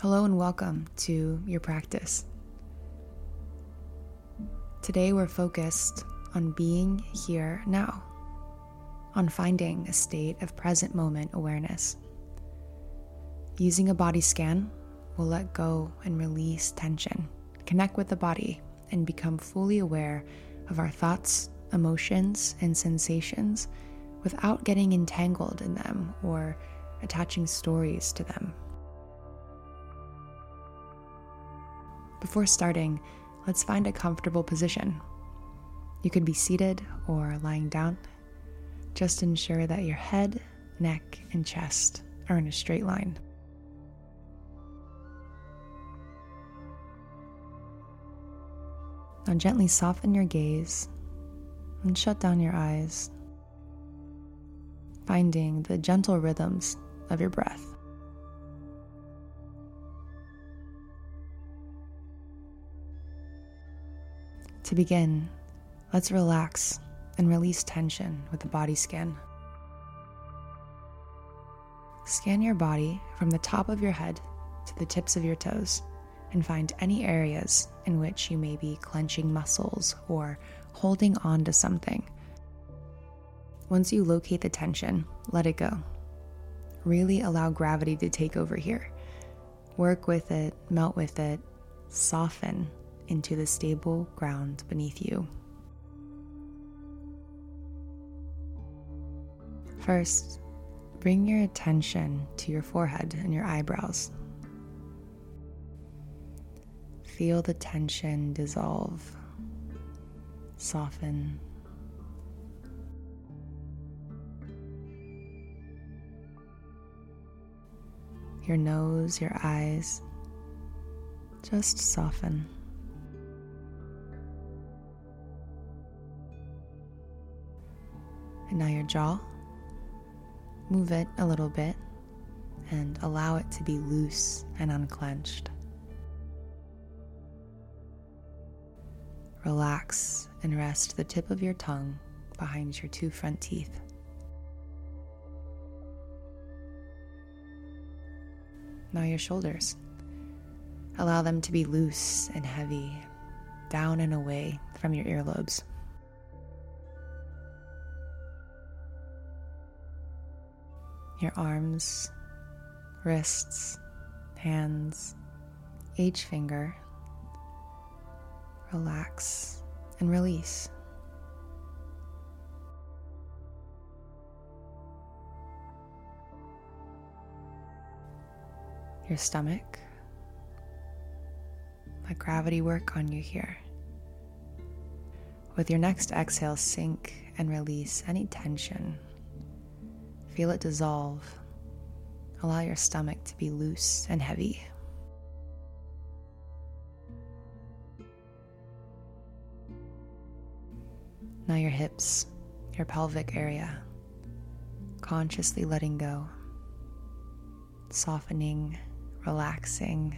Hello and welcome to your practice. Today we're focused on being here now, on finding a state of present moment awareness. Using a body scan, we'll let go and release tension, connect with the body, and become fully aware of our thoughts, emotions, and sensations without getting entangled in them or attaching stories to them. Before starting, let's find a comfortable position. You could be seated or lying down. Just ensure that your head, neck, and chest are in a straight line. Now, gently soften your gaze and shut down your eyes, finding the gentle rhythms of your breath. To begin, let's relax and release tension with the body scan. Scan your body from the top of your head to the tips of your toes and find any areas in which you may be clenching muscles or holding on to something. Once you locate the tension, let it go. Really allow gravity to take over here. Work with it, melt with it, soften into the stable ground beneath you. First, bring your attention to your forehead and your eyebrows. Feel the tension dissolve, soften. Your nose, your eyes, just soften. Now your jaw. Move it a little bit and allow it to be loose and unclenched. Relax and rest the tip of your tongue behind your two front teeth. Now your shoulders. Allow them to be loose and heavy, down and away from your earlobes. Your arms, wrists, hands, each finger. Relax and release. Your stomach. Let gravity work on you here. With your next exhale, sink and release any tension Feel it dissolve. Allow your stomach to be loose and heavy. Now, your hips, your pelvic area, consciously letting go, softening, relaxing.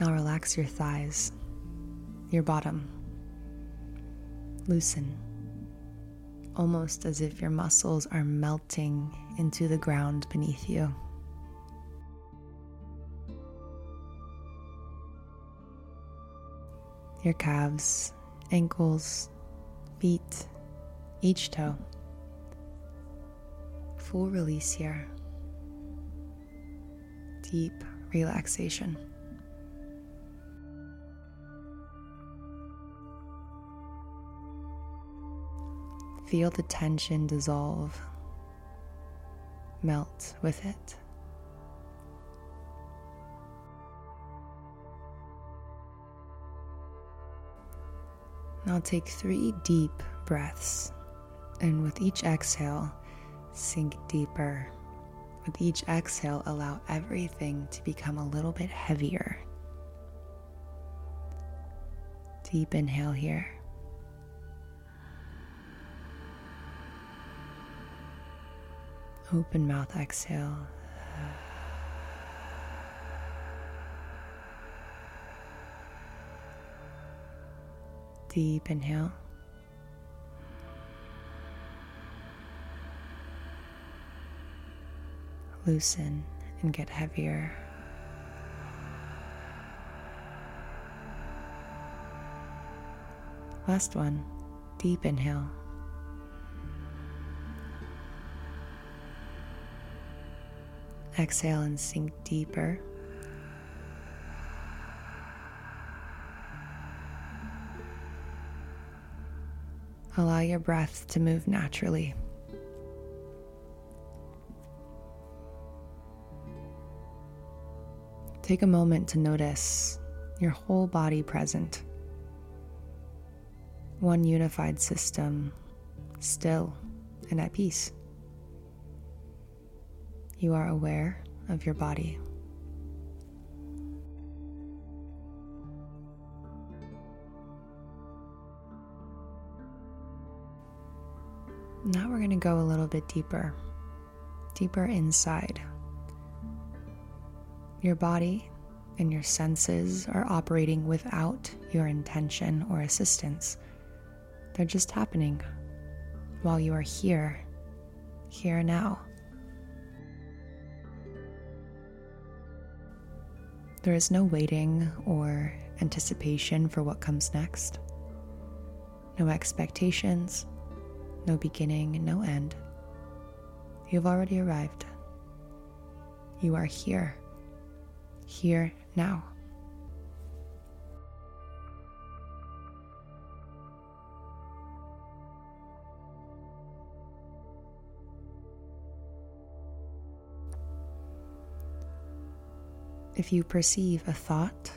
Now, relax your thighs your bottom. Loosen, almost as if your muscles are melting into the ground beneath you. Your calves, ankles, feet, each toe. Full release here. Deep relaxation. Feel the tension dissolve, melt with it. Now take three deep breaths, and with each exhale, sink deeper. With each exhale, allow everything to become a little bit heavier. Deep inhale here. open mouth exhale. Deep inhale. Loosen and get heavier. Last one, deep inhale. Exhale and sink deeper. Allow your breath to move naturally. Take a moment to notice your whole body present. One unified system, still and at peace. You are aware of your body. Now we're going to go a little bit deeper, deeper inside. Your body and your senses are operating without your intention or assistance. They're just happening while you are here, here now. There is no waiting or anticipation for what comes next. No expectations, no beginning, no end. You've already arrived. You are here, here now. If you perceive a thought,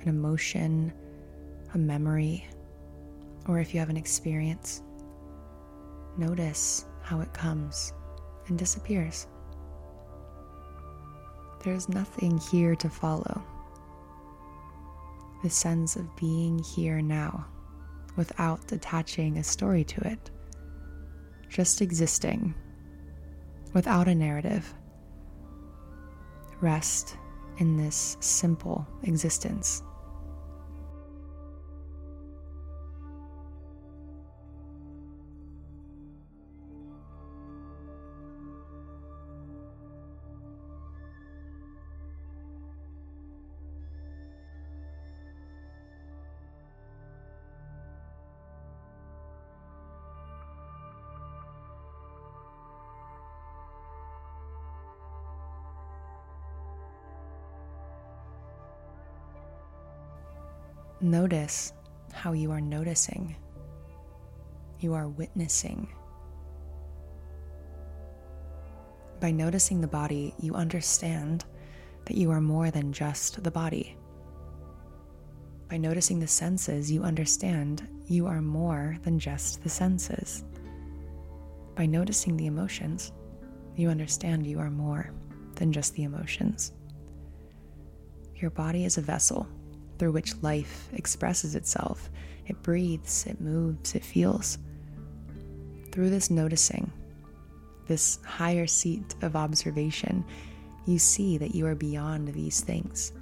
an emotion, a memory, or if you have an experience, Notice how it comes and disappears. There's nothing here to follow. The sense of being here now without attaching a story to it. Just existing without a narrative. Rest in this simple existence. Notice how you are noticing. You are witnessing. By noticing the body, you understand that you are more than just the body. By noticing the senses, you understand you are more than just the senses. By noticing the emotions, you understand you are more than just the emotions. Your body is a vessel through which life expresses itself. It breathes, it moves, it feels. Through this noticing, this higher seat of observation, you see that you are beyond these things.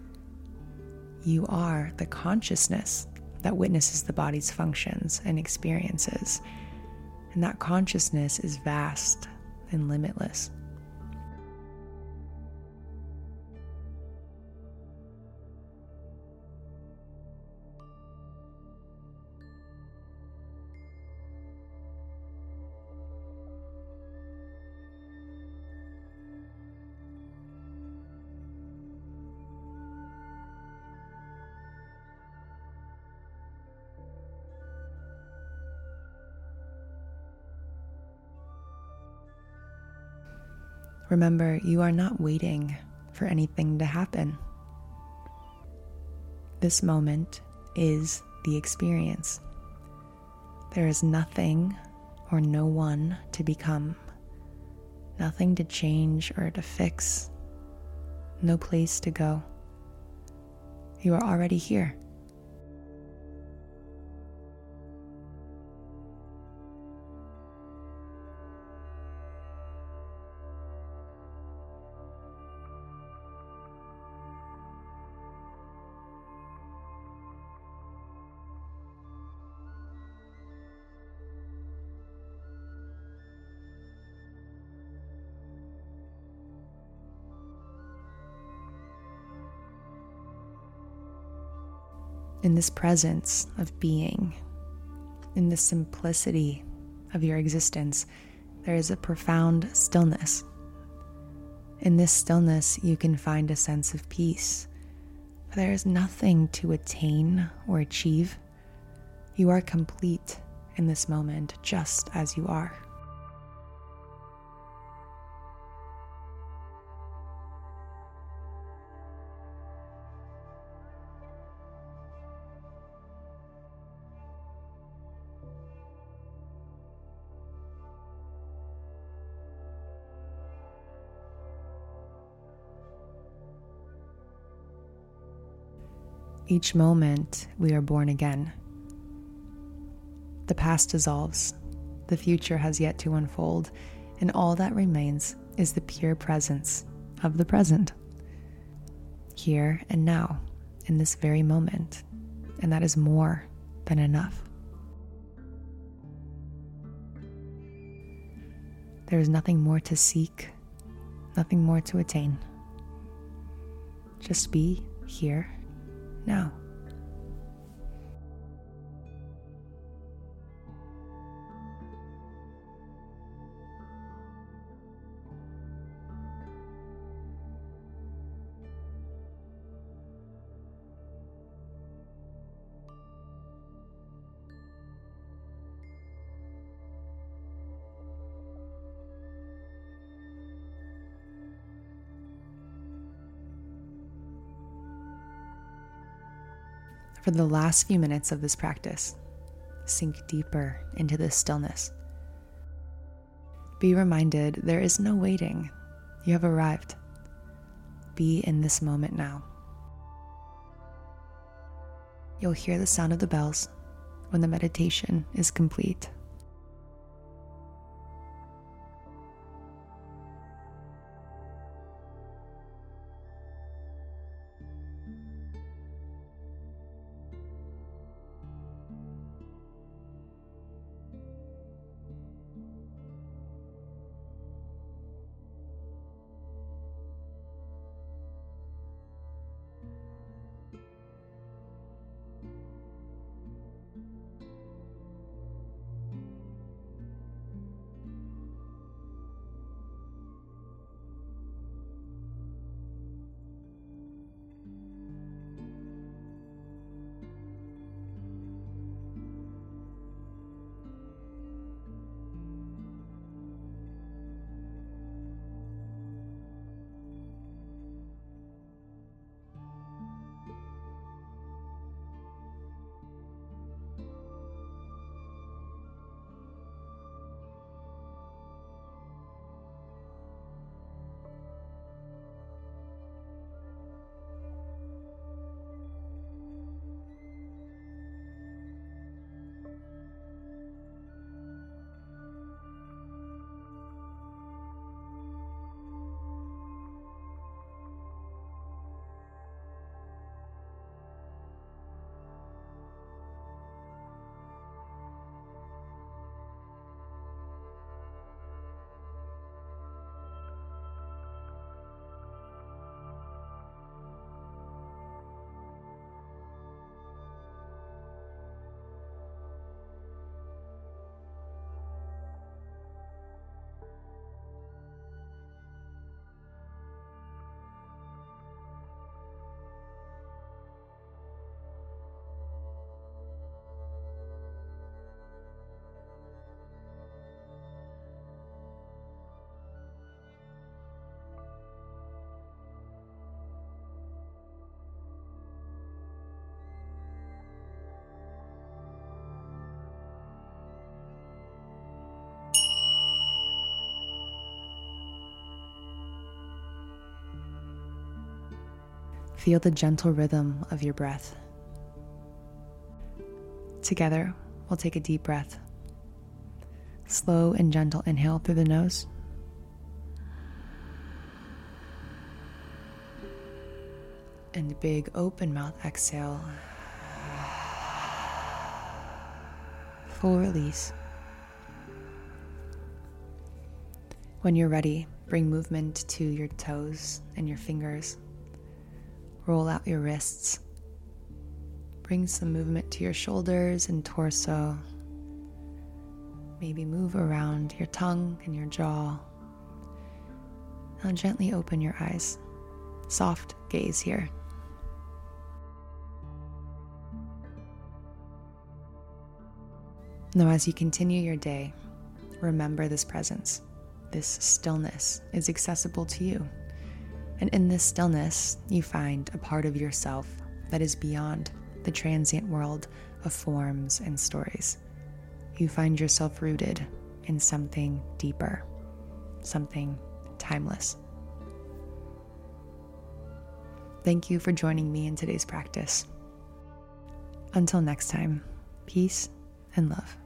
You are the consciousness that witnesses the body's functions and experiences. And that consciousness is vast and limitless. Remember, you are not waiting for anything to happen. This moment is the experience. There is nothing or no one to become, nothing to change or to fix, no place to go. You are already here. In this presence of being, in the simplicity of your existence, there is a profound stillness. In this stillness, you can find a sense of peace. There is nothing to attain or achieve. You are complete in this moment, just as you are. Each moment, we are born again. The past dissolves, the future has yet to unfold, and all that remains is the pure presence of the present, here and now, in this very moment, and that is more than enough. There is nothing more to seek, nothing more to attain. Just be here now. For the last few minutes of this practice, sink deeper into this stillness. Be reminded there is no waiting, you have arrived. Be in this moment now. You'll hear the sound of the bells when the meditation is complete. Feel the gentle rhythm of your breath. Together, we'll take a deep breath. Slow and gentle inhale through the nose. And big open mouth exhale. Full release. When you're ready, bring movement to your toes and your fingers. Roll out your wrists. Bring some movement to your shoulders and torso. Maybe move around your tongue and your jaw. Now gently open your eyes. Soft gaze here. Now, as you continue your day, remember this presence. This stillness is accessible to you. And in this stillness, you find a part of yourself that is beyond the transient world of forms and stories. You find yourself rooted in something deeper, something timeless. Thank you for joining me in today's practice. Until next time, peace and love.